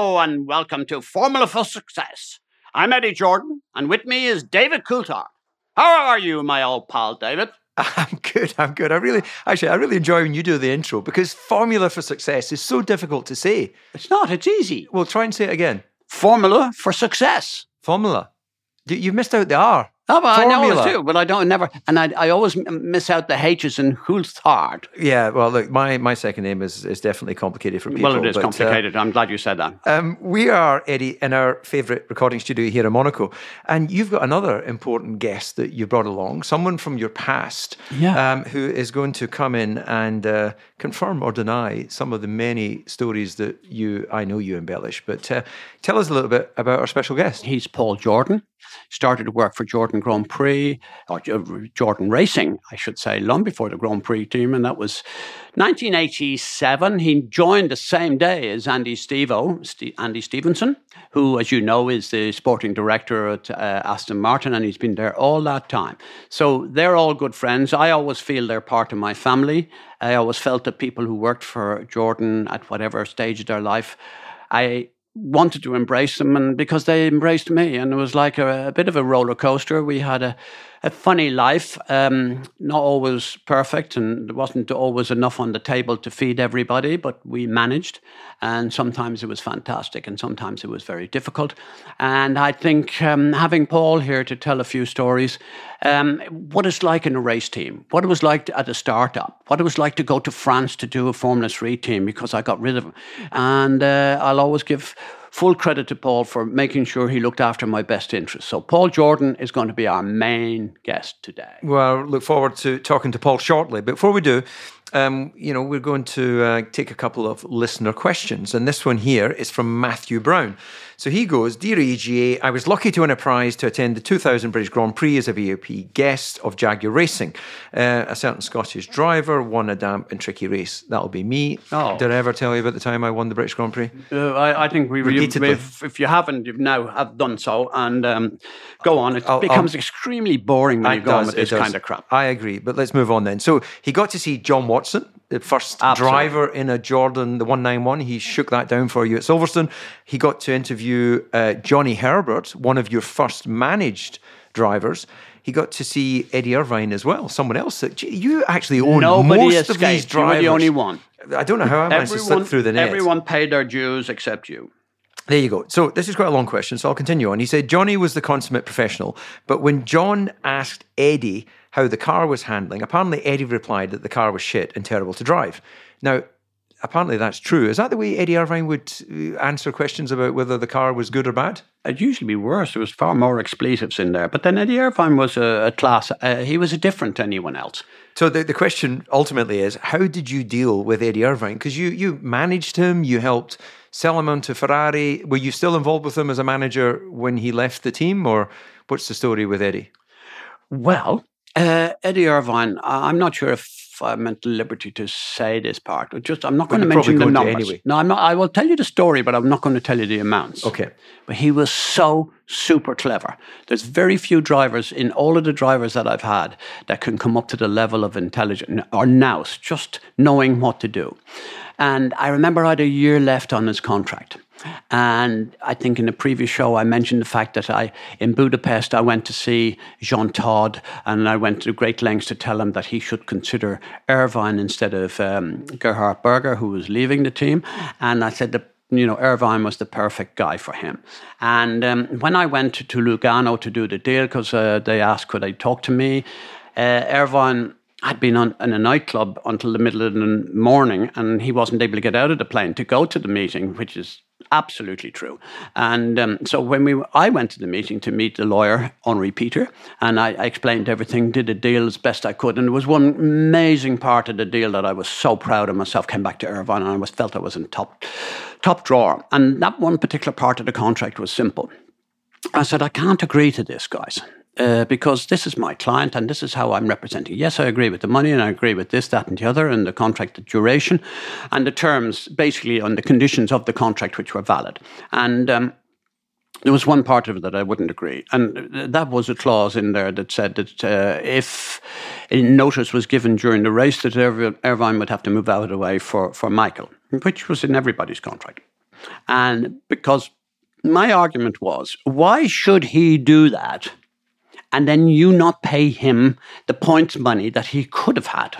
Hello and welcome to Formula for Success. I'm Eddie Jordan, and with me is David Coulthard. How are you, my old pal, David? I'm good. I'm good. I really, actually, I really enjoy when you do the intro because formula for success is so difficult to say. It's not, it's easy. Well, try and say it again. Formula for Success. Formula. You, you've missed out the R. Oh, but I know it too, but I don't never, and I, I always miss out the H's in Coulthard. Yeah. Well, look, my, my second name is, is definitely complicated for people. Well, it is but, uh, complicated. I'm glad you said that. Um, we are, Eddie, in our favourite recording studio here in Monaco. And you've got another important guest that you brought along, someone from your past, Yeah. um, who is going to come in and uh, confirm or deny some of the many stories that you, I know you embellish. But uh, tell us a little bit about our special guest. He's Paul Jordan. Started to work for Jordan Grand Prix, or uh, Jordan Racing, I should say, long before the Grand Prix team, and that was 1987. He joined the same day as Andy Stevo, Ste- Andy Stevenson, who, as you know, is the sporting director at uh, Aston Martin, and he's been there all that time. So they're all good friends. I always feel they're part of my family. I always felt that people who worked for Jordan at whatever stage of their life, I wanted to embrace them and because they embraced me and it was like a, a bit of a roller coaster. We had a, a funny life um, not always perfect and there wasn't always enough on the table to feed everybody but we managed and sometimes it was fantastic and sometimes it was very difficult. And i think um, having paul here to tell a few stories um, what it's like in a race team what it was like at a startup what it was like to go to france to do a formula 3 team because i got rid of him and uh, i'll always give full credit to Paul for making sure he looked after my best interests. So Paul Jordan is going to be our main guest today. Well, look forward to talking to Paul shortly. Before we do, um, you know, we're going to uh, take a couple of listener questions. And this one here is from Matthew Brown. So he goes, Dear EJ, I was lucky to win a prize to attend the 2000 British Grand Prix as a VIP guest of Jaguar Racing. Uh, a certain Scottish driver won a damp and tricky race. That'll be me. Oh. Did I ever tell you about the time I won the British Grand Prix? Uh, I, I think we Repeatedly. if, if you haven't, you've now have done so. And um, go on. It I'll- becomes extremely boring when you go on with this does. kind of crap. I agree, but let's move on then. So he got to see John Watson, the first Absolutely. driver in a Jordan, the 191. He shook that down for you at Silverstone. He got to interview uh, Johnny Herbert, one of your first managed drivers. He got to see Eddie Irvine as well, someone else that you actually own Nobody most of these escaped. You were the only one. I don't know how I managed to slip through the net. everyone paid their dues except you. There you go. So this is quite a long question, so I'll continue on. He said Johnny was the consummate professional, but when John asked Eddie how the car was handling, apparently Eddie replied that the car was shit and terrible to drive. Now, apparently that's true. Is that the way Eddie Irvine would uh, answer questions about whether the car was good or bad? It'd usually be worse. There was far more expletives in there. But then Eddie Irvine was a, a class. Uh, he was a different to anyone else. So the, the question ultimately is, how did you deal with Eddie Irvine? Because you you managed him, you helped sell him onto Ferrari. Were you still involved with him as a manager when he left the team, or what's the story with Eddie? Well, uh, Eddie Irvine, I'm not sure if I'm at liberty to say this part. But just I'm not going to mention the numbers. anyway. No, I'm not. I will tell you the story, but I'm not going to tell you the amounts. Okay. But he was so super clever. There's very few drivers in all of the drivers that I've had that can come up to the level of intelligence or nous, just knowing what to do. And I remember I had a year left on his contract. And I think in the previous show, I mentioned the fact that I, in Budapest, I went to see Jean Todt and I went to great lengths to tell him that he should consider Irvine instead of um, Gerhard Berger, who was leaving the team. And I said, that you know, Irvine was the perfect guy for him. And um, when I went to Lugano to do the deal, because uh, they asked could I talk to me, uh, Irvine had been on, in a nightclub until the middle of the morning, and he wasn't able to get out of the plane to go to the meeting, which is absolutely true. And um, so when we, I went to the meeting to meet the lawyer Henri Peter, and I, I, explained everything, did a deal as best I could, and there was one amazing part of the deal that I was so proud of myself. Came back to Irvine, and I was felt I was in top top drawer. And that one particular part of the contract was simple. I said, I can't agree to this, guys. Uh, because this is my client and this is how I'm representing. Yes, I agree with the money and I agree with this, that, and the other, and the contract the duration and the terms, basically on the conditions of the contract which were valid. And um, there was one part of it that I wouldn't agree, and that was a clause in there that said that uh, if a notice was given during the race, that Irvine would have to move out of the way for, for Michael, which was in everybody's contract. And because my argument was, why should he do that and then you not pay him the points money that he could have had.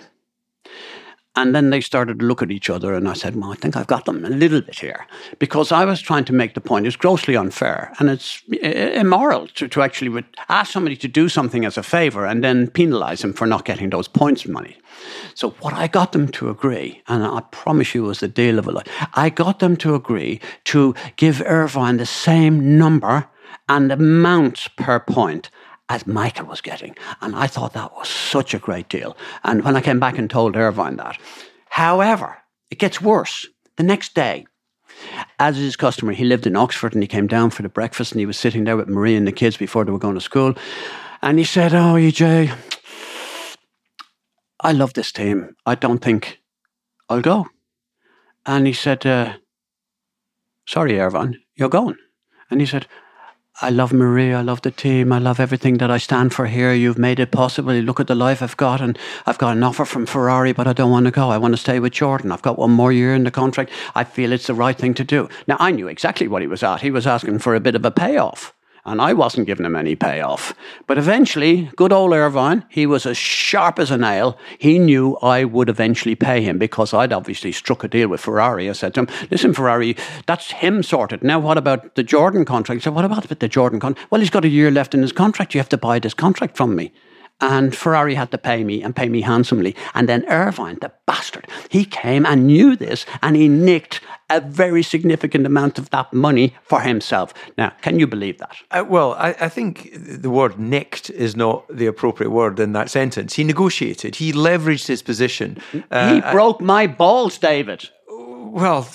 And then they started to look at each other, and I said, Well, I think I've got them a little bit here. Because I was trying to make the point it's grossly unfair and it's immoral to, to actually ask somebody to do something as a favor and then penalize him for not getting those points money. So, what I got them to agree, and I promise you was the deal of a life, I got them to agree to give Irvine the same number and amount per point as Michael was getting. And I thought that was such a great deal. And when I came back and told Irvine that, however, it gets worse. The next day, as his customer, he lived in Oxford and he came down for the breakfast and he was sitting there with Marie and the kids before they were going to school. And he said, Oh, EJ, I love this team. I don't think I'll go. And he said, uh, Sorry, Irvine, you're going. And he said, I love Marie. I love the team. I love everything that I stand for here. You've made it possible. You look at the life I've got, and I've got an offer from Ferrari, but I don't want to go. I want to stay with Jordan. I've got one more year in the contract. I feel it's the right thing to do. Now, I knew exactly what he was at. He was asking for a bit of a payoff and I wasn't giving him any payoff. But eventually, good old Irvine, he was as sharp as a nail. He knew I would eventually pay him because I'd obviously struck a deal with Ferrari. I said to him, listen, Ferrari, that's him sorted. Now, what about the Jordan contract? He said, what about the Jordan contract? Well, he's got a year left in his contract. You have to buy this contract from me. And Ferrari had to pay me and pay me handsomely. And then Irvine, the bastard, he came and knew this and he nicked a very significant amount of that money for himself. Now, can you believe that? Uh, well, I, I, think the word nicked is not the appropriate word in that sentence. He negotiated, he leveraged his position. Uh, he broke my balls, David. Well,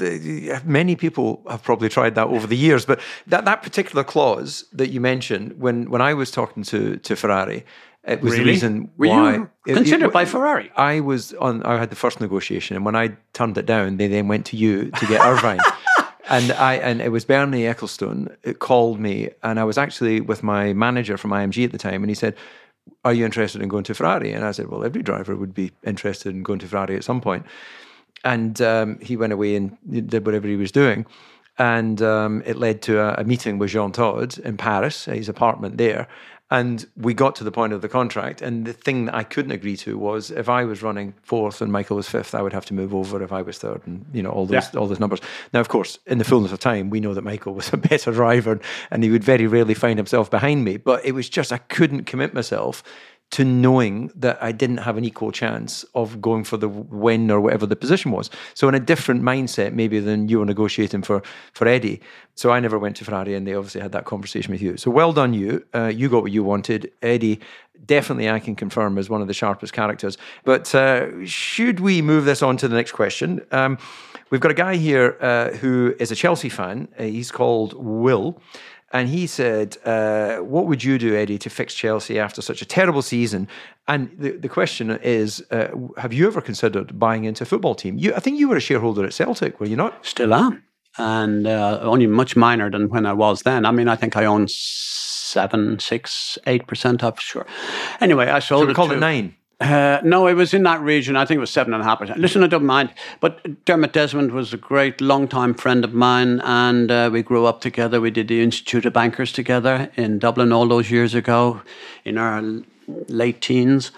many people have probably tried that over the years, but that, that particular clause that you mentioned, when, when I was talking to, to Ferrari, it was really? the reason Were why considered it, by Ferrari. I was on. I had the first negotiation, and when I turned it down, they then went to you to get Irvine. and I and it was Bernie Ecclestone It called me, and I was actually with my manager from IMG at the time, and he said, "Are you interested in going to Ferrari?" And I said, "Well, every driver would be interested in going to Ferrari at some point." And um, he went away and did whatever he was doing. And um, it led to a, a meeting with Jean Todt in Paris, his apartment there. And we got to the point of the contract, and the thing that I couldn't agree to was if I was running fourth and Michael was fifth, I would have to move over if I was third, and you know all those yeah. all those numbers. Now, of course, in the fullness of time, we know that Michael was a better driver, and he would very rarely find himself behind me. But it was just I couldn't commit myself to knowing that I didn't have an equal chance of going for the win or whatever the position was. So in a different mindset maybe than you were negotiating for for Eddie. So I never went to Ferrari, and they obviously had that conversation with you. So well done, you. Uh, you got what you wanted. Eddie, definitely I can confirm is one of the sharpest characters. But uh, should we move this on to the next question? Um, we've got a guy here uh, who is a Chelsea fan. Uh, he's called Will. And he said, uh, What would you do, Eddie, to fix Chelsea after such a terrible season? And the, the question is uh, Have you ever considered buying into a football team? You, I think you were a shareholder at Celtic, were you not? Still am. And uh, only much minor than when I was then. I mean, I think I own seven, six, eight percent of sure. Anyway, I sold so it. Call it nine. Uh, no, it was in that region. I think it was seven and a half percent. Listen, I don't mind. But Dermot Desmond was a great long-time friend of mine, and uh, we grew up together. We did the Institute of Bankers together in Dublin all those years ago, in our late teens.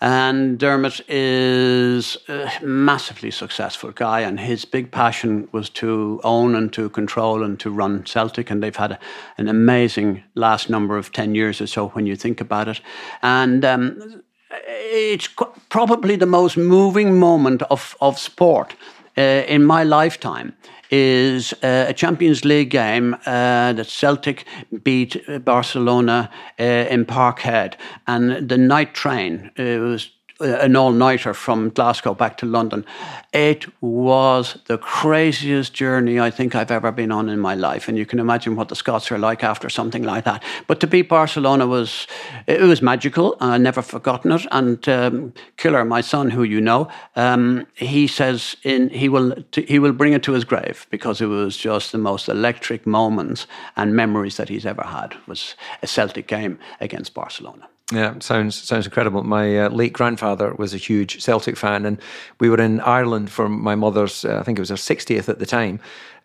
And Dermot is a massively successful guy, and his big passion was to own and to control and to run Celtic. And they've had a, an amazing last number of 10 years or so when you think about it. And um, it's probably the most moving moment of, of sport uh, in my lifetime is uh, a Champions League game uh, that Celtic beat Barcelona uh, in Parkhead, and the night train it was an all nighter from Glasgow back to London. It was the craziest journey I think I've ever been on in my life, and you can imagine what the Scots are like after something like that. But to beat Barcelona was it was magical. I never forgotten it. And um, Killer, my son, who you know, um, he says in he will he will bring it to his grave because it was just the most electric moments and memories that he's ever had. Was a Celtic game against Barcelona. Yeah, sounds sounds incredible. My uh, late grandfather was a huge Celtic fan, and we were in Ireland for my mother's. Uh, I think it was her sixtieth at the time,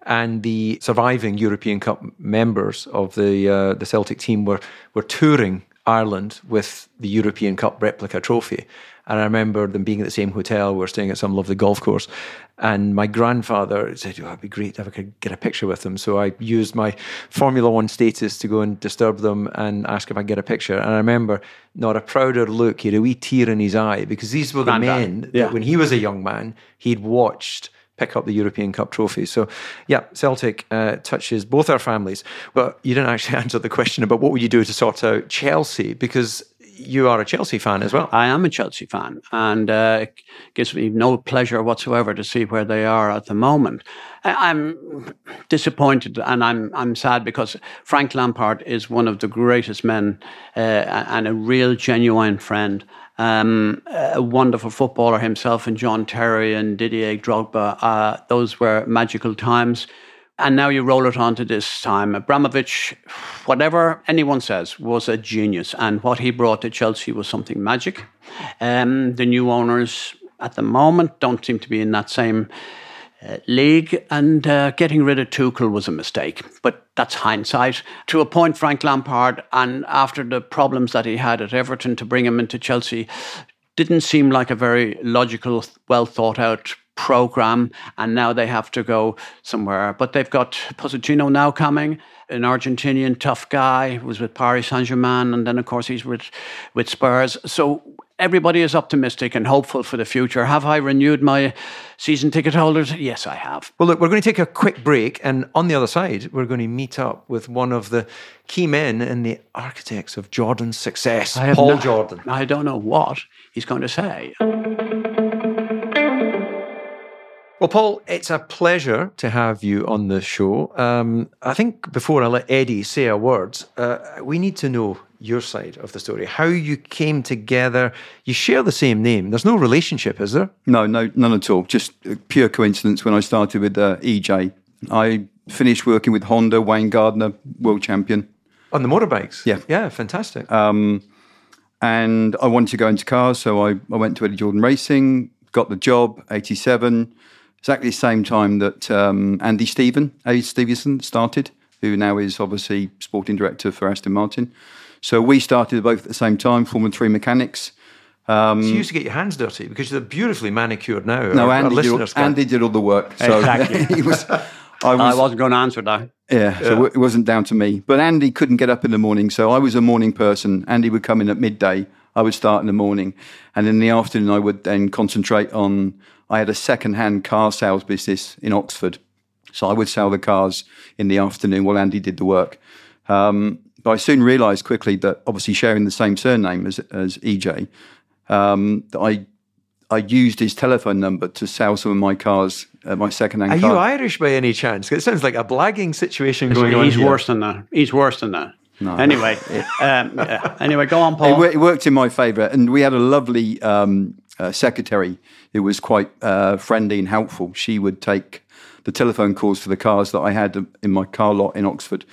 and the surviving European Cup members of the uh, the Celtic team were were touring Ireland with the European Cup replica trophy. And I remember them being at the same hotel. We were staying at some lovely golf course. And my grandfather said, oh, it'd be great if I could get a picture with them. So I used my Formula One status to go and disturb them and ask if I could get a picture. And I remember not a prouder look. He had a wee tear in his eye because these were the men yeah. that when he was a young man, he'd watched pick up the European Cup trophy. So, yeah, Celtic uh, touches both our families. But you didn't actually answer the question about what would you do to sort out Chelsea because you are a Chelsea fan as well. I am a Chelsea fan, and uh, it gives me no pleasure whatsoever to see where they are at the moment. I'm disappointed and I'm I'm sad because Frank Lampard is one of the greatest men uh, and a real genuine friend. Um, a wonderful footballer himself, and John Terry and Didier Drogba. Uh, those were magical times. And now you roll it on to this time. Abramovich, whatever anyone says, was a genius. And what he brought to Chelsea was something magic. Um, the new owners at the moment don't seem to be in that same league. And uh, getting rid of Tuchel was a mistake. But that's hindsight. To appoint Frank Lampard, and after the problems that he had at Everton, to bring him into Chelsea didn't seem like a very logical, well thought out program, and now they have to go somewhere. But they've got Pochettino now coming, an Argentinian tough guy, who was with Paris Saint Germain, and then of course he's with with Spurs. So everybody is optimistic and hopeful for the future. Have I renewed my season ticket holders? Yes, I have. Well, look, we're going to take a quick break, and on the other side, we're going to meet up with one of the key men and the architects of Jordan's success, Paul no, Jordan. I don't know what he's going to say. Well, Paul, it's a pleasure to have you on the show. Um, I think before I let Eddie say a word, uh, we need to know your side of the story, how you came together. You share the same name. There's no relationship, is there? No, no, none at all. Just pure coincidence. When I started with uh, EJ, I finished working with Honda. Wayne Gardner, world champion on the motorbikes. Yeah, yeah, fantastic. Um, and I wanted to go into cars, so I, I went to Eddie Jordan Racing, got the job, 87 exactly the same time that um, Andy Stephen, A. Stevenson, started, who now is obviously sporting director for Aston Martin. So we started both at the same time, Formula Three mechanics. Um, so you used to get your hands dirty because they're beautifully manicured now. No, Andy, did all, Andy, did all, the work. So exactly. was, I, was, I wasn't going to answer that. Yeah, yeah, so it wasn't down to me. But Andy couldn't get up in the morning, so I was a morning person. Andy would come in at midday. I would start in the morning, and in the afternoon I would then concentrate on I had a second-hand car sales business in Oxford, so I would sell the cars in the afternoon while Andy did the work. Um, but I soon realised quickly that obviously sharing the same surname as, as EJ, um, that I I used his telephone number to sell some of my cars, uh, my second-hand. Are car. you Irish by any chance? It sounds like a blagging situation going he's on. He's worse than that. He's worse than that. No. Anyway, um, yeah. anyway, go on, Paul. It, it, worked in my favour, and we had a lovely um, uh, secretary who was quite uh, friendly and helpful. She would take the telephone calls for the cars that I had in my car lot in Oxford.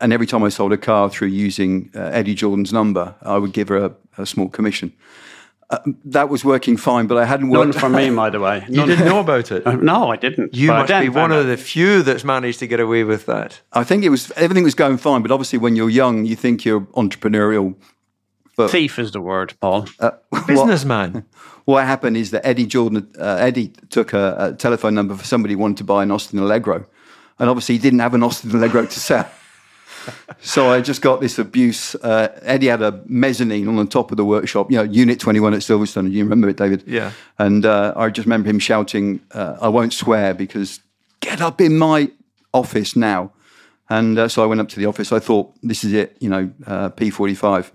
And every time I sold a car through using uh, Eddie Jordan's number, I would give her a, a small commission. Uh, that was working fine, but I hadn't worked. None for me, by the way. you didn't know about it? Uh, no, I didn't. You must be one of the few that's managed to get away with that. I think it was everything was going fine, but obviously, when you're young, you think you're entrepreneurial But Thief is the word, Paul. uh, Businessman. what happened is that Eddie Jordan, uh, Eddie took a, a telephone number for somebody who wanted to buy an Austin Allegro, and obviously he didn't have an Austin Allegro to sell. so I just got this abuse. Uh, Eddie had a mezzanine on the top of the workshop, you know, Unit 21 at Silverstone. You remember it, David? Yeah. And uh, I just remember him shouting, uh, I won't swear because get up in my office now. And uh, so I went up to the office. I thought, this is it, you know, uh, P45.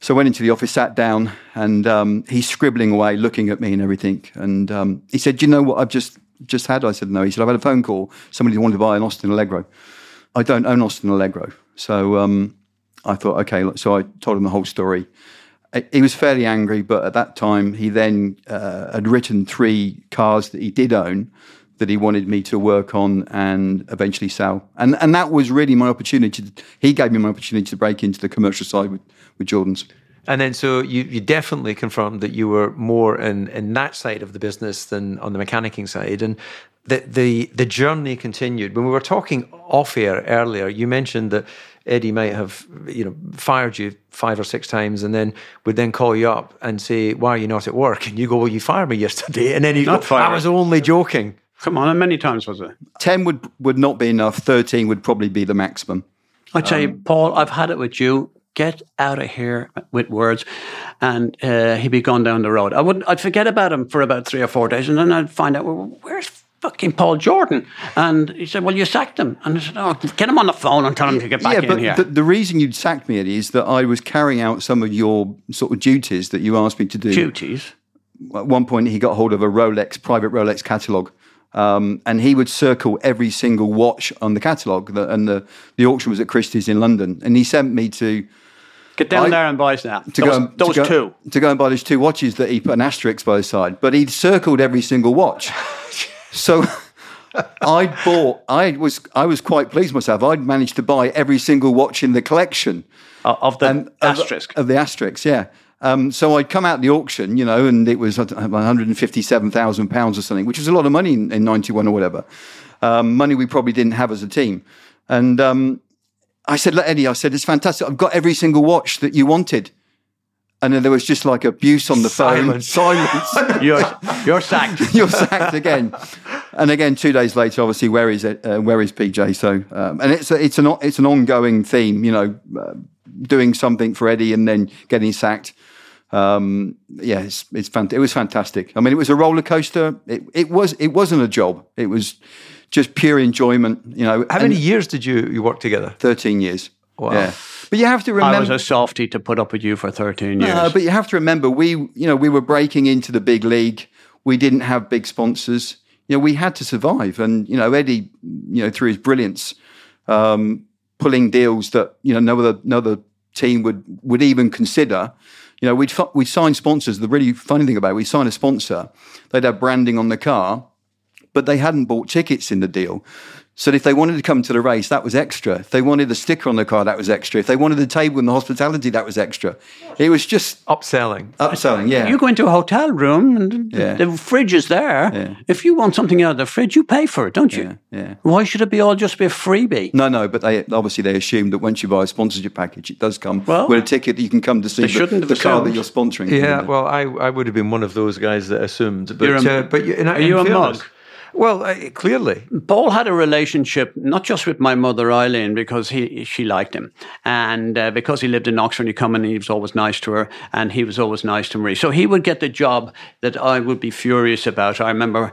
So I went into the office, sat down, and um, he's scribbling away, looking at me and everything. And um, he said, "Do you know what I've just just had?" I said, "No." He said, "I've had a phone call. Somebody wanted to buy an Austin Allegro. I don't own Austin Allegro." So um, I thought, okay. So I told him the whole story. He was fairly angry, but at that time, he then uh, had written three cars that he did own that he wanted me to work on and eventually sell. And and that was really my opportunity. To, he gave me my opportunity to break into the commercial side with, with Jordans. And then, so you, you definitely confirmed that you were more in, in that side of the business than on the mechanicking side. And the, the, the journey continued. When we were talking off air earlier, you mentioned that Eddie might have, you know, fired you five or six times and then would then call you up and say, why are you not at work? And you go, well, you fired me yesterday. And then you Not go, I was only joking. Come on, how many times was it? 10 would, would not be enough. 13 would probably be the maximum. I tell you, Paul, I've had it with you. Get out of here with words, and uh, he'd be gone down the road. I would, I'd forget about him for about three or four days, and then I'd find out well, where's fucking Paul Jordan. And he said, "Well, you sacked him." And I said, "Oh, get him on the phone and tell him to get back yeah, in but here." the, the reason you'd sacked me, Eddie, is that I was carrying out some of your sort of duties that you asked me to do. Duties. At one point, he got hold of a Rolex, private Rolex catalogue. Um, and he would circle every single watch on the catalogue. The, and the, the auction was at Christie's in London. And he sent me to Get down I- there and buy that. to those go and, those to go, two. to go and buy those two watches that he put an asterisk by the side. But he'd circled every single watch. so I bought. I was I was quite pleased myself. I'd managed to buy every single watch in the collection. Of of the And- asterisk. of, the asterisks, yeah. Um, so I'd come out the auction, you know, and it was uh, one hundred and fifty-seven thousand pounds or something, which was a lot of money in, in '91 or whatever. Um, money we probably didn't have as a team. And um, I said, "Look, Eddie," I said, "It's fantastic. I've got every single watch that you wanted." And then there was just like abuse on the phone. Silence. Silence. you're, you're sacked. You're sacked again. And again, two days later, obviously, where is it? Uh, where is PJ? So, um, and it's a, it's an it's an ongoing theme. You know, uh, doing something for Eddie and then getting sacked. Um, yeah, it's it's fant- It was fantastic. I mean, it was a roller coaster. It it was it wasn't a job. It was just pure enjoyment. You know, How and many years did you, you work together? Thirteen years. Wow. Yeah, but you have to remember. I was a softie to put up with you for 13 years. No, but you have to remember we you know we were breaking into the big league. We didn't have big sponsors. You know, we had to survive, and you know Eddie, you know through his brilliance, um, pulling deals that you know no other no other team would would even consider. You know, we'd we'd sign sponsors. The really funny thing about it, we sign a sponsor, they'd have branding on the car, but they hadn't bought tickets in the deal. So if they wanted to come to the race, that was extra. If they wanted the sticker on the car, that was extra. If they wanted the table and the hospitality, that was extra. It was just Upselling. upselling. Yeah, You go into a hotel room and Yeah. the fridge is there. Yeah. If you want something out of the fridge, you pay for it, don't you? Yeah, yeah. Why should it be all just be a freebie? No, no, but they obviously they assume that once you buy a sponsorship package, it does come Well, with a ticket that you can come to see the, shouldn't the car that you're sponsoring. Yeah, well, I, I would have been one of those guys that assumed. But, You're a- uh, but you, in, are in you a mug? Well, uh, clearly. Paul had a relationship not just with my mother Eileen because he she liked him, and uh, because he lived in Oxford, he come and he was always nice to her, and he was always nice to Marie. So he would get the job that I would be furious about. I remember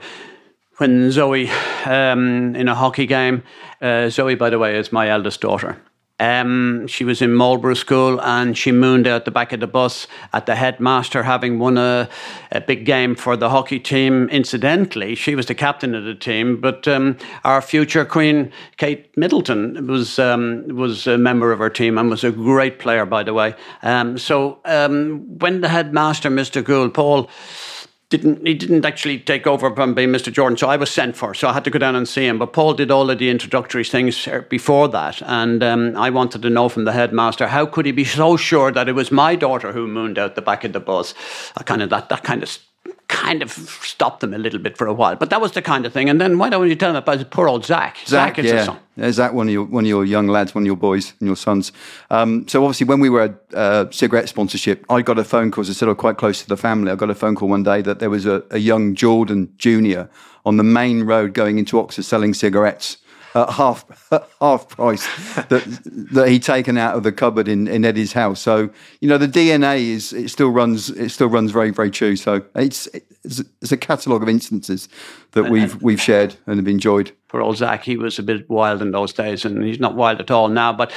when Zoe um, in a hockey game. Uh, Zoe, by the way, is my eldest daughter. Um, she was in Marlborough School and she mooned out the back of the bus at the headmaster having won a, a big game for the hockey team. Incidentally, she was the captain of the team, but um, our future queen, Kate Middleton, was um, was a member of our team and was a great player, by the way. Um, so um, when the headmaster, Mr. Gould, Paul, didn't he didn't actually take over from being Mr. Jordan, so I was sent for, so I had to go down and see him. But Paul did all of the introductory things uh, before that, and um, I wanted to know from the headmaster how could he be so sure that it was my daughter who mooned out the back of the bus? I kind of that that kind of kind of stopped them a little bit for a while. But that was the kind of thing. And then why don't you tell them about poor old Zach? Zach, is a yeah, son. yeah, Zach, one of your one of your young lads, one of your boys and your sons. Um, so obviously, when we were at uh, cigarette sponsorship, I got a phone call. As I said, I'm quite close to the family. I got a phone call one day that there was a, a young Jordan Junior on the main road going into Oxford selling cigarettes at half at half price that that he'd taken out of the cupboard in, in Eddie's house. So you know the DNA is it still runs it still runs very very true. So it's it's, it's a catalogue of instances that we've we've shared and have enjoyed. Poor old Zach, he was a bit wild in those days, and he's not wild at all now, but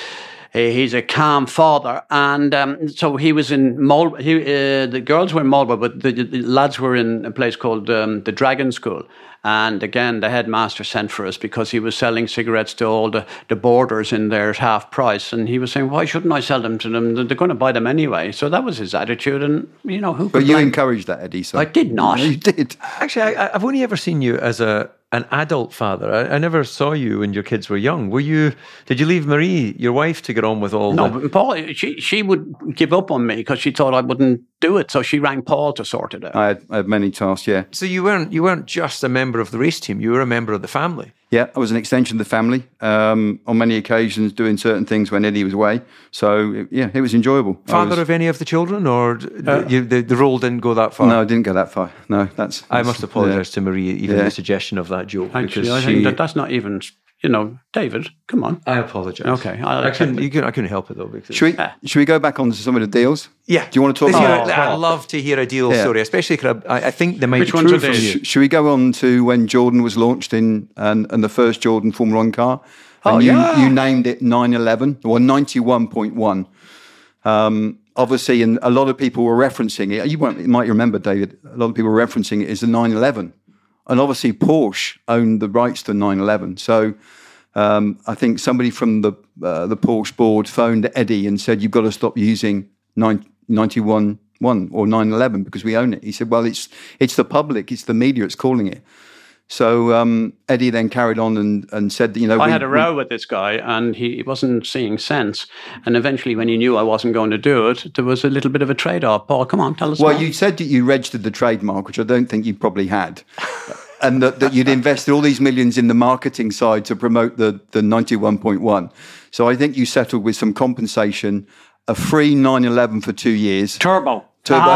he's a calm father. And um, so he was in Marlborough. He, uh, the girls were in Marlborough, but the, the lads were in a place called um, the Dragon School. And again, the headmaster sent for us because he was selling cigarettes to all the, the boarders in there at half price. And he was saying, why shouldn't I sell them to them? They're going to buy them anyway. So that was his attitude. And, you know, who But could you blame- encouraged that, Eddie. So I did not. You did. Actually, I, I've only ever seen you as a an adult father. I, I never saw you when your kids were young. Were you? Did you leave Marie, your wife, to get on with all No, the? but Paul, she, she would give up on me because she thought I wouldn't do it. So she rang Paul to sort it out. I had, I had many tasks. Yeah, So you weren't you weren't just a member of the race team. You were a member of the family. yeah. I was an extension of the family um, on many occasions, doing certain things when Eddie was away. So yeah, it was enjoyable. Father was- of any of the children, or d- you, the the role didn't go that far. No, I didn't go that far. No, that's. I must apologise to Marie even Yeah. the suggestion of that joke Actually, because I she. think that that's not even, you know, David, come on. I apologise. Okay, I'll I couldn't. You couldn't, I couldn't help it though. Because Should we? Should we go back on to some of the deals? Yeah. Do you want to talk Let's hear about? a- I'd love to hear a deal Yeah. story, especially 'cause I, I think they might Which be ones true are from you. Sh- Should we go on to when Jordan was launched in and, and the first Jordan Formula One car? And Oh, you, yeah. you named it 911 or 91.1. Um, obviously, and a lot of people were referencing it. You, won't, you might remember, David, a lot of people were referencing it as the 911. And obviously, Porsche owned the rights to 911. So um, I think somebody from the uh, the Porsche board phoned Eddie and said, "You've got to stop using 9, 91 one or 911 because we own it." He said, "Well, it's it's the public, it's the media, it's calling it." So um, Eddie then carried on and, and said, that, "You know, I we- had a we- row with this guy and he wasn't seeing sense. And eventually, when he knew I wasn't going to do it, there was a little bit of a trade off. Paul, come on, tell us Well, you said that you registered the trademark, which I don't think you probably had, and that, that you'd invested all these millions in the marketing side to promote the the ninety one point one. So I think you settled with some compensation, a free nine eleven for two years. Turbo. Turbo.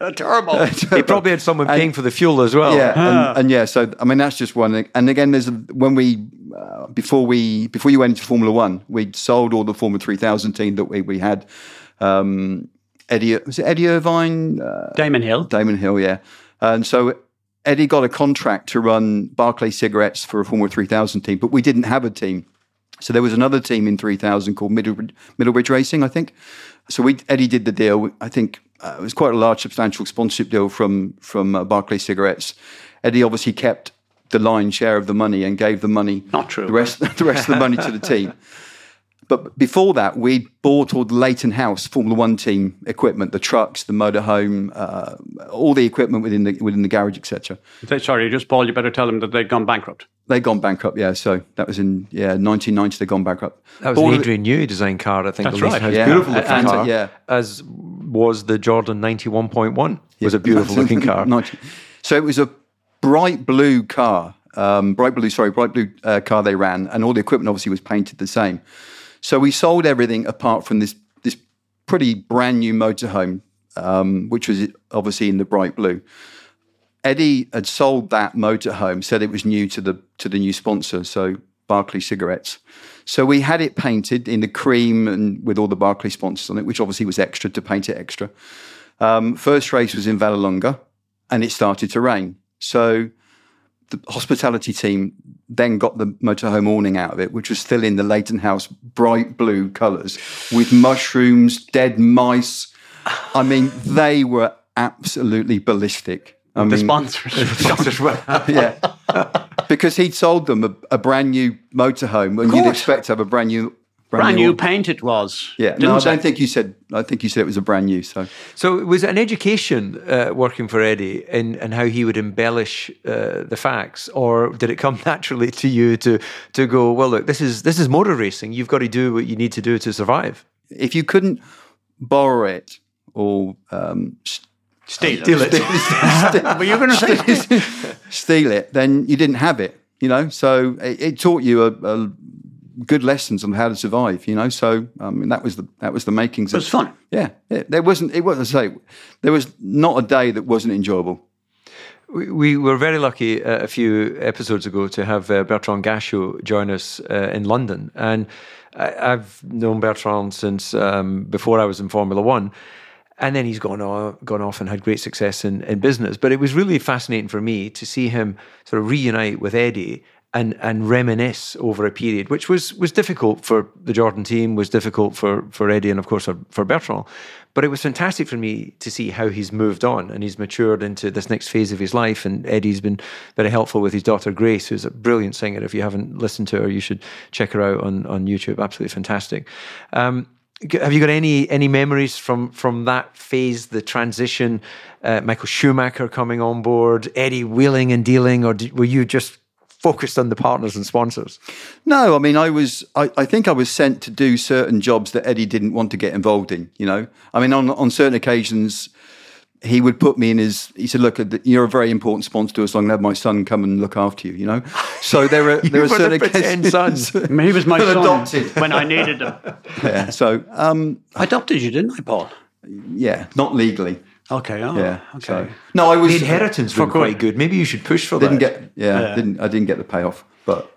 a turbo. He probably had someone paying for the fuel as well. Yeah, and, and yeah, so I mean that's just one. And again, there's a, when we uh, before we before you went into Formula One, we sold all the Formula Three Thousand team that we we had. Um, Eddie was it Eddie Irvine, uh, Damon Hill. Damon Hill, yeah, and so. Eddie got a contract to run Barclay cigarettes for a Formula 3000 team, but we didn't have a team. So there was another team in 3000 called Middlebridge, Middlebridge Racing, I think. So we Eddie did the deal. I think uh, it was quite a large, substantial sponsorship deal from from uh, Barclay Cigarettes. Eddie obviously kept the lion's share of the money and gave the money, Not true. the rest the rest of the money to the team. But before that, we bought all the Leyton House Formula One team equipment, the trucks, the motorhome, uh, all the equipment within the within the garage, etc. Sorry, just Paul, you better tell them that they'd gone bankrupt. They'd gone bankrupt, yeah. So that was in yeah 1990. They'd gone bankrupt. That was All an of it- Adrian Newey design car, I think. That's the right, House. yeah. Beautiful looking And- car. yeah. As was the Jordan 91.1. It was a beautiful looking car. 90. So it was a bright blue car, um, bright blue, sorry, bright blue uh, car they ran, and all the equipment obviously was painted the same. So we sold everything apart from this this pretty brand new motorhome, um, which was obviously in the bright blue. Eddie had sold that motorhome, said it was new to the to the new sponsor, so Barclay Cigarettes. So we had it painted in the cream and with all the Barclay sponsors on it, which obviously was extra to paint it extra. Um, first race was in Vallelonga, and it started to rain. So the hospitality team then got the motorhome awning out of it, which was still in the Leyton House bright blue colours with mushrooms, dead mice. I mean, they were absolutely ballistic. I The mean, sponsors. yeah. because he'd sold them a, a brand new motorhome, and you'd expect to have a brand new, Brand new paint it was. Yeah, no, I don't think you said. I think you said it was a brand new. So So was an education uh, working for Eddie and in how he would embellish uh, the facts, or did it come naturally to you to to go? Well, look, this is this is motor racing. You've got to do what you need to do to survive. if you couldn't borrow it or um, s- Steal, Steal it. it. Were you going to say? steal it, then you didn't have it. You know, so it, it taught you a, a good lessons on how to survive. You know, so I mean that was the that was the makings. It was fun. Yeah, it, there wasn't. It wasn't. I say there was not a day that wasn't enjoyable. We, we were very lucky uh, a few episodes ago to have uh, Bertrand Gachot join us uh, in London. And I, I've known Bertrand since um, before I was in Formula One. And then he's gone off, gone off and had great success in, in business. But it was really fascinating for me to see him sort of reunite with Eddie and and reminisce over a period, which was was difficult for the Jordan team, was difficult for for Eddie, and of course for, for Bertrand. But it was fantastic for me to see how he's moved on and he's matured into this next phase of his life. And Eddie's been very helpful with his daughter Grace, who's a brilliant singer. If you haven't listened to her, you should check her out on on YouTube. Absolutely fantastic. Um, have you got any any memories from from that phase, the transition? Uh, Michael Schumacher coming on board, Eddie wheeling and dealing, or did, were you just focused on the partners and sponsors? No, I mean, I was. I, I, think I was sent to do certain jobs that Eddie didn't want to get involved in. You know, I mean, on on certain occasions, he would put me in his. He said, "Look, you're a very important sponsor to us. I'm going to have my son come and look after you." You know, so there are there are certain the occasions. sons. I mean, he was my son adopted. when I needed him. yeah. So um, I adopted you, didn't I, Paul? yeah, not legally. Okay. Oh, Yeah. Okay. So no, I was The inheritance were quite good. Maybe you should push for didn't that. get. Yeah, Yeah. didn't I didn't get the payoff, but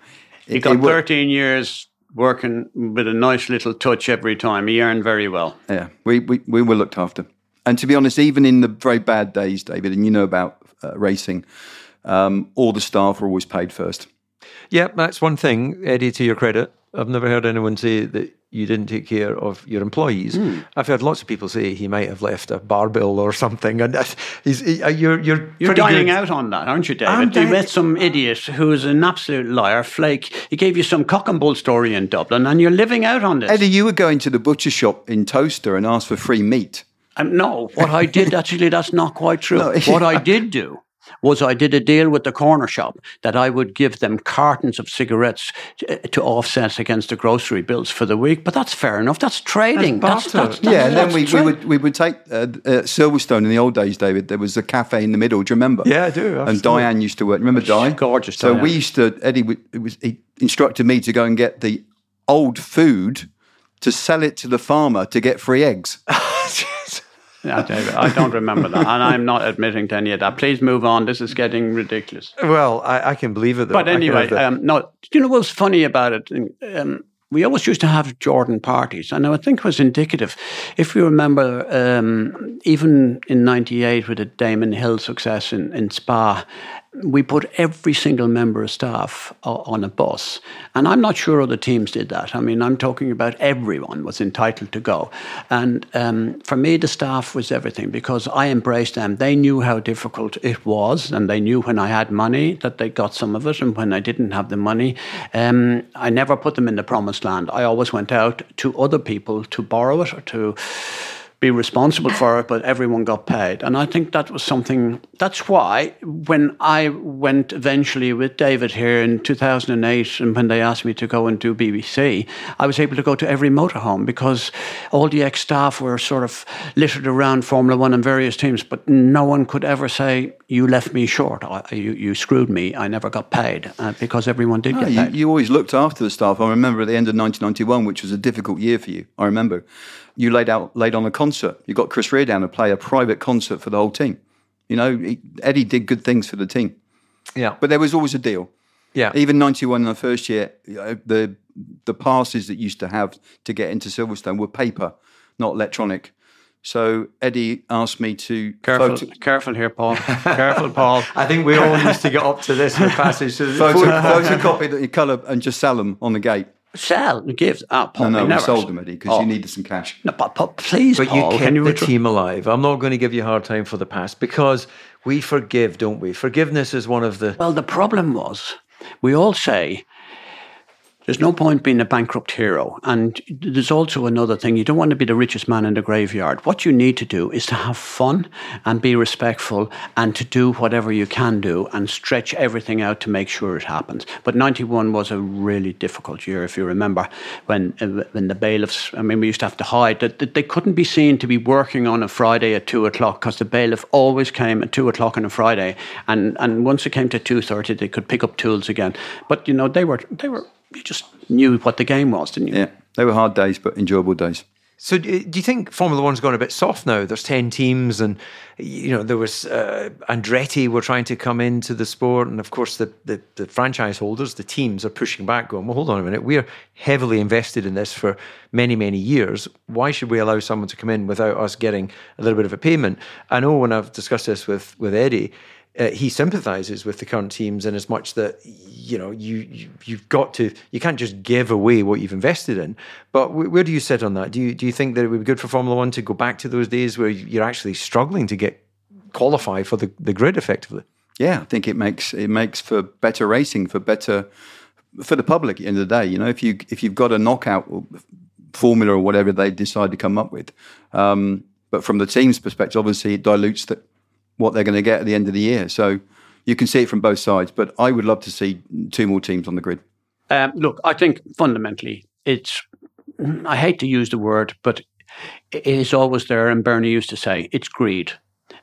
You it- got it wa- 13 years working with a nice little touch every time. He earned very well. Yeah, we, we, we were looked after. And to be honest, even in the very bad days, David, and you know about uh, racing, um, all the staff were always paid first. Yeah, that's one thing, Eddie, to your credit. I've never heard anyone say that you didn't take care of your employees. Hmm. I've heard lots of people say he might have left a bar bill or something. And he's, he- uh, you're, you're, You're dining good. out on that, aren't you, I'm David? You di- met some idiot who's an absolute liar, flake. He gave you some cock and bull story in Dublin, and you're living out on this. Eddie, you were going to the butcher shop in Towcester and asked for free meat. Um, no, what I did actually, that's not quite true. No. what I did do was I did a deal with the corner shop that I would give them cartons of cigarettes to, to offset against the grocery bills for the week. But that's fair enough. That's trading. That's, barter. that's, that's, yeah, and then that's we, we would we would take uh, uh, Silverstone in the old days, David. There was a cafe in the middle. Do you remember? Yeah, I do, And. Diane used to work. Remember Diane? gorgeous So Diane. we used to. Eddie would- it was he instructed me to go and get the old food to sell it to the farmer to get free eggs. Yeah, David, I don't remember that, and I'm not admitting to any of that. Please move on. This is getting ridiculous. Well, I, I can believe it. Though. But anyway, um, no. You know what's funny about it? Um, we always used to have Jordan parties, and I think it was indicative. If you remember, um, even in '98 with the Damon Hill success in, in Spa, we put every single member of staff on a bus, and I'm not sure other teams did that. I mean, I'm talking about everyone was entitled to go, and um, for me, the staff was everything because I embraced them. They knew how difficult it was, and they knew when I had money that they got some of it, and when I didn't have the money, um, I never put them in the promised land. I always went out to other people to borrow it or to be responsible for it, but everyone got paid. And I think that was something, that's why when I went eventually with David here in 2008, and when they asked me to go and do BBC, I was able to go to every motorhome because all the ex staff were sort of littered around Formula One and various teams, but no one could ever say, You left me short, I, you, you screwed me, I never got paid, uh, because everyone did No, get you, paid. you always looked after the staff. I remember at the end of 1991, which was a difficult year for you. I remember you laid out laid on a concert. You got Chris Rea down to play a private concert for the whole team. You know, he, Eddie did good things for the team, yeah, but there was always a deal. yeah. Even 91 in the first year, you know, the the passes that used to have to get into Silverstone were paper, not electronic. So Eddie asked me to Careful, photo- careful here, Paul. careful, Paul. I think we all used to get up to this passage. So photo, photocopy the colour and just sell them on the gate. Sell, give. Ah, Paul, No, no, we we never sold them, Eddie, because Oh. you needed some cash. No, but, but please, But Paul, you can kept you the withdraw- team alive. I'm not going to give you a hard time for the past because we forgive, don't we? Forgiveness is one of the. Well, the problem was, we all say, There's no point being a bankrupt hero. And there's also another thing you don't want to be the richest man in the graveyard. What you need to do is to have fun and be respectful and to do whatever you can do and stretch everything out to make sure it happens. But 91 was a really difficult year, if you remember, when, uh, when the bailiffs, I mean, we used to have to hide, that they couldn't be seen to be working on a Friday at two o'clock because the bailiff always came at two o'clock on a Friday. And, and once it came to 2.30, they could pick up tools again. But, you know, they were, they were you just knew what the game was, didn't you? Yeah, they were hard days, but enjoyable days. So, do you think Formula One's gone a bit soft now? There's ten teams, and you know there was uh, Andretti were trying to come into the sport, and of course the, the, the franchise holders, the teams are pushing back, going, "Well, hold on a minute, we're heavily invested in this for many many years. Why should we allow someone to come in without us getting a little bit of a payment?" I know when I've discussed this with with Eddie, uh, he sympathises with the current teams in as much that you know you, you have got to you can't just give away what you've invested in. But w- where do you sit on that? Do you do you think that it would be good for Formula One to go back to those days where you're actually struggling to get qualified for the, the grid effectively? Yeah, I think it makes it makes for better racing, for better for the public. At the end of the day, you know, if you if you've got a knockout formula or whatever they decide to come up with. Um, but from the team's perspective, obviously, it dilutes that what they're going to get at the end of the year. So you can see it from both sides. But I would love to see two more teams on the grid. Um, look, I think fundamentally it's, I hate to use the word, but it is always there. And Bernie used to say it's greed.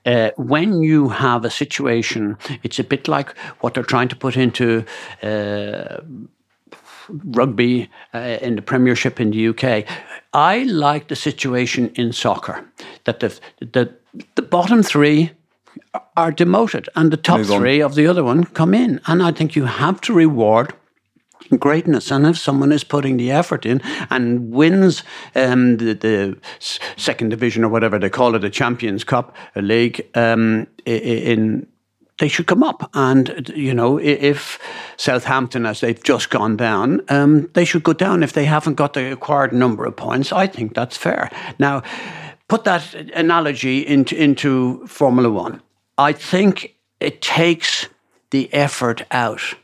Uh, when you have a situation, it's a bit like what they're trying to put into uh, rugby uh, in the Premiership in the UK. I like the situation in soccer that the the, the bottom three are demoted and the top three of the other one come in. And I think you have to reward greatness. And if someone is putting the effort in and wins um, the, the, second division or whatever they call it, the Champions Cup, a league, um, in they should come up. And, you know, if Southampton, as they've just gone down, um, they should go down if they haven't got the acquired number of points. I think that's fair. Now, put that analogy into, into Formula One. I think it takes the effort out.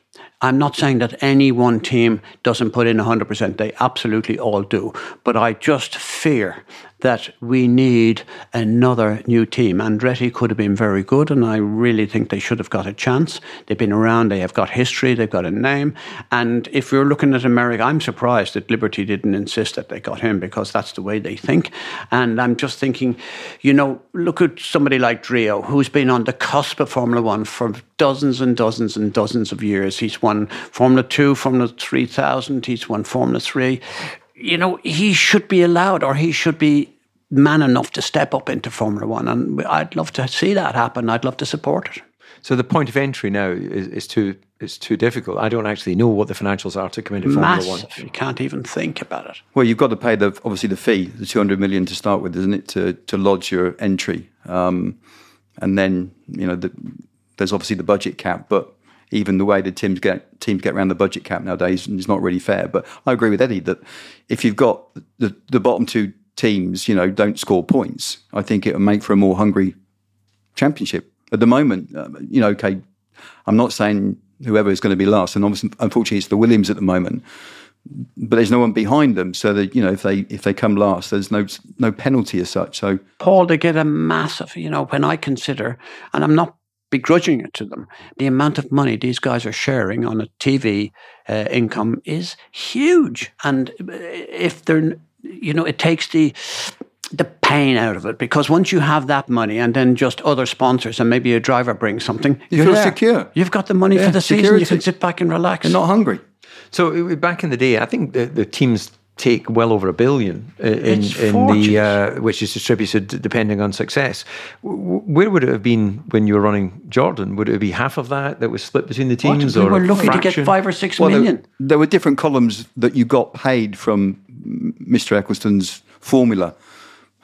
I'm not saying that any one team doesn't put in 100%. They absolutely all do. But I just fear that we need another new team. Andretti could have been very good, and I really think they should have got a chance. They've been around, they have got history, they've got a name. And if you're looking at America, I'm surprised that Liberty didn't insist that they got him because that's the way they think. And I'm just thinking, you know, look at somebody like Drio, who's been on the cusp of Formula One for dozens and dozens and dozens of years. He's won Formula Two, Formula 3000, he's won Formula Three you know, he should be allowed or he should be man enough to step up into Formula One. And I'd love to see that happen. I'd love to support it. So the point of entry now is, is too is too difficult. I don't actually know what the financials are to come into Formula Massive. One. You can't even think about it. Well, you've got to pay the obviously the fee, the two hundred million to start with, isn't it, to to lodge your entry, um, and then you know the, there's obviously the budget cap, but even the way the teams get teams get around the budget cap nowadays is not really fair. But I agree with Eddie that if you've got the, the bottom two teams, you know, don't score points, I think it will make for a more hungry championship. At the moment, uh, you know, okay, I'm not saying whoever is going to be last, and obviously, unfortunately, it's the Williams at the moment. But there's no one behind them, so that you know if they if they come last, there's no no penalty as such. So Paul, they get a massive, you know, when I consider, and I'm not begrudging it to them. The amount of money these guys are sharing on a TV uh, income is huge, and uh, if they're, you know, it takes the the pain out of it because once you have that money and then just other sponsors and maybe a driver brings something, you feel there. secure. You've got the money yeah, for the security. season. You can sit back and relax. You're not hungry. So back in the day, I think the, the teams take well over a billion in, in the uh, which is distributed depending on success. Where would it have been when you were running Jordan? Would it be half of that that was split between the teams, what? or we were lucky fraction? to get five or six well, million. There, there, were different columns that you got paid from Mr. Eccleston's formula.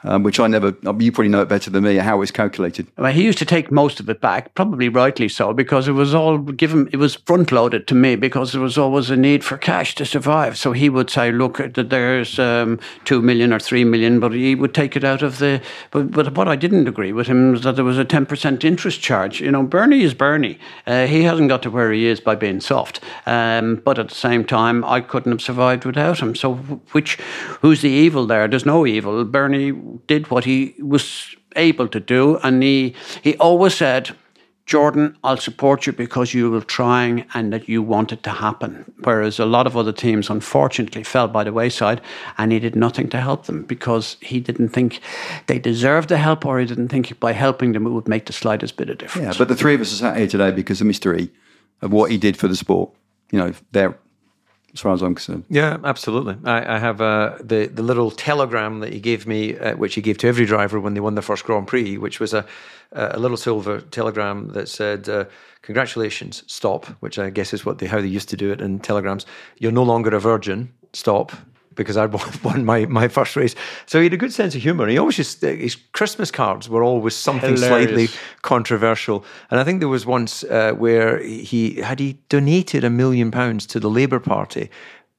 Um, which I never, you probably know it better than me, how it's calculated. Well, he used to take most of it back, probably rightly so, because it was all given, it was front loaded to me because there was always a need for cash to survive. So he would say, look, there's um, two million or three million, but he would take it out of the. But, but what I didn't agree with him was that there was a 10% interest charge. You know, Bernie is Bernie. Uh, he hasn't got to where he is by being soft. Um, but at the same time, I couldn't have survived without him. So which, who's the evil there? There's no evil. Bernie did what he was able to do, and he he always said. Jordan, I'll support you because you were trying and that you want it to happen. Whereas a lot of other teams, unfortunately, fell by the wayside and he did nothing to help them because he didn't think they deserved the help or he didn't think by helping them it would make the slightest bit of difference. Yeah, but the three of us are sat here today because of Mr. E, of what he did for the sport. You know, they're as far as I'm concerned. Yeah, absolutely. I, I have uh, the the little telegram that he gave me, uh, which he gave to every driver when they won their first Grand Prix, which was a a little silver telegram that said. Uh, Congratulations, stop, which I guess is what they how they used to do it in telegrams. You're no longer a virgin. Stop because I'd won my, my first race. So he had a good sense of humor. He always just, his Christmas cards were always something Hilarious. slightly controversial. And I think there was once uh, where he had he donated a million pounds to the Labour Party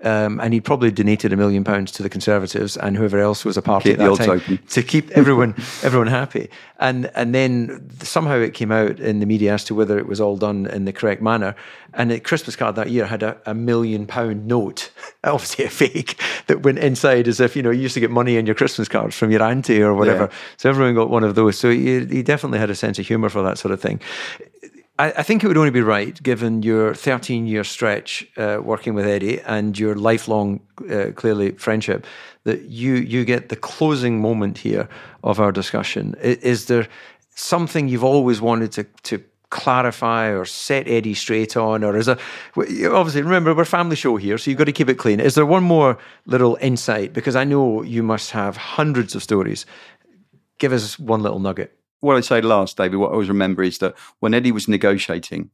um, and he probably donated a million pounds to the Conservatives and whoever else was a party keep at that time open. to keep everyone everyone happy. And and then somehow it came out in the media as to whether it was all done in the correct manner. And the Christmas card that year had a, a million pound note, obviously a fake, that went inside as if you know you used to get money in your Christmas cards from your auntie or whatever. Yeah. So everyone got one of those. So he, he definitely had a sense of humour for that sort of thing. I, I, think it would only be right, given your 13 year stretch uh, working with Eddie and your lifelong, uh, clearly, friendship, that you, you get the closing moment here of our discussion. Is, is there something you've always wanted to, to clarify or set Eddie straight on? Or is there, obviously, remember, we're a family show here, so you've got to keep it clean. Is there one more little insight? Because I know you must have hundreds of stories. Give us one little nugget what I say last, David, what I always remember is that when Eddie was negotiating,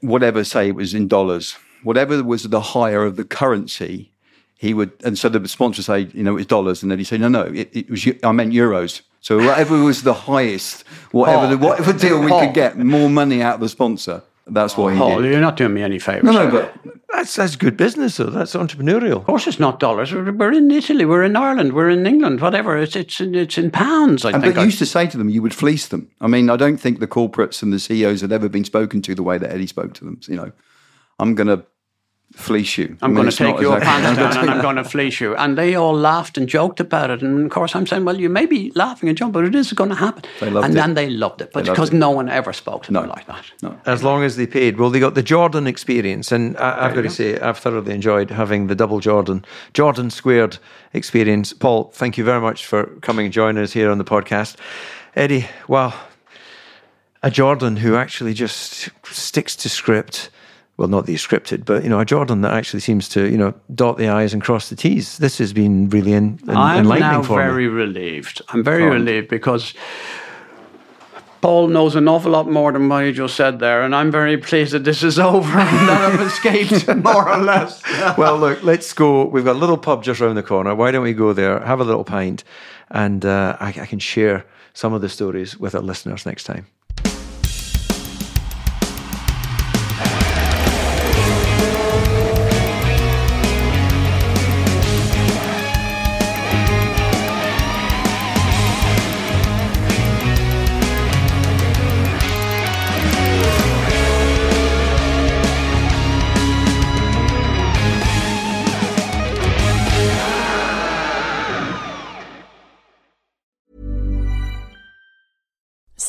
whatever, say it was in dollars, whatever was the higher of the currency, he would, and so the sponsor say, you know, it's dollars, and then he say, no, no, it, it was, I meant euros. So whatever was the highest, whatever, the, oh. whatever deal we could oh. get, more money out of the sponsor. That's what he oh, did. You're not doing me any favours. No, no, but that's that's good business, though. That's entrepreneurial. Of course, it's not dollars. We're, we're in Italy. We're in Ireland. We're in England. Whatever. It's it's it's in pounds. I and think. But you used to say to them, you would fleece them. I mean, I don't think the corporates and the CEOs had ever been spoken to the way that Eddie spoke to them. You know, I'm going to fleece you. I'm I mean, going to take your exactly, pants down and I'm going to fleece you. And they all laughed and joked about it. And of course, I'm saying, well, you may be laughing and joking, but it is going to happen. and it. then they loved it, but because no one ever spoke to no. them like that. No. As long as they paid. Well, they got the Jordan experience. And I, have got to say, I've thoroughly enjoyed having the double Jordan, Jordan squared experience. Paul, thank you very much for coming and joining us here on the podcast. Eddie, wow. A Jordan who actually just sticks to script well, not the scripted, but you know, a Jordan that actually seems to you know dot the i's and cross the t's. This has been really in, in, I'm enlightening for very relieved. I'm very relieved because. Paul knows an awful lot more than what you just said there, and I'm very pleased that this is over and that I've escaped, more or less. well, look, let's go. We've got a little pub just around the corner. Why don't we go there, have a little pint, and uh, I, I can share some of the stories with our listeners next time.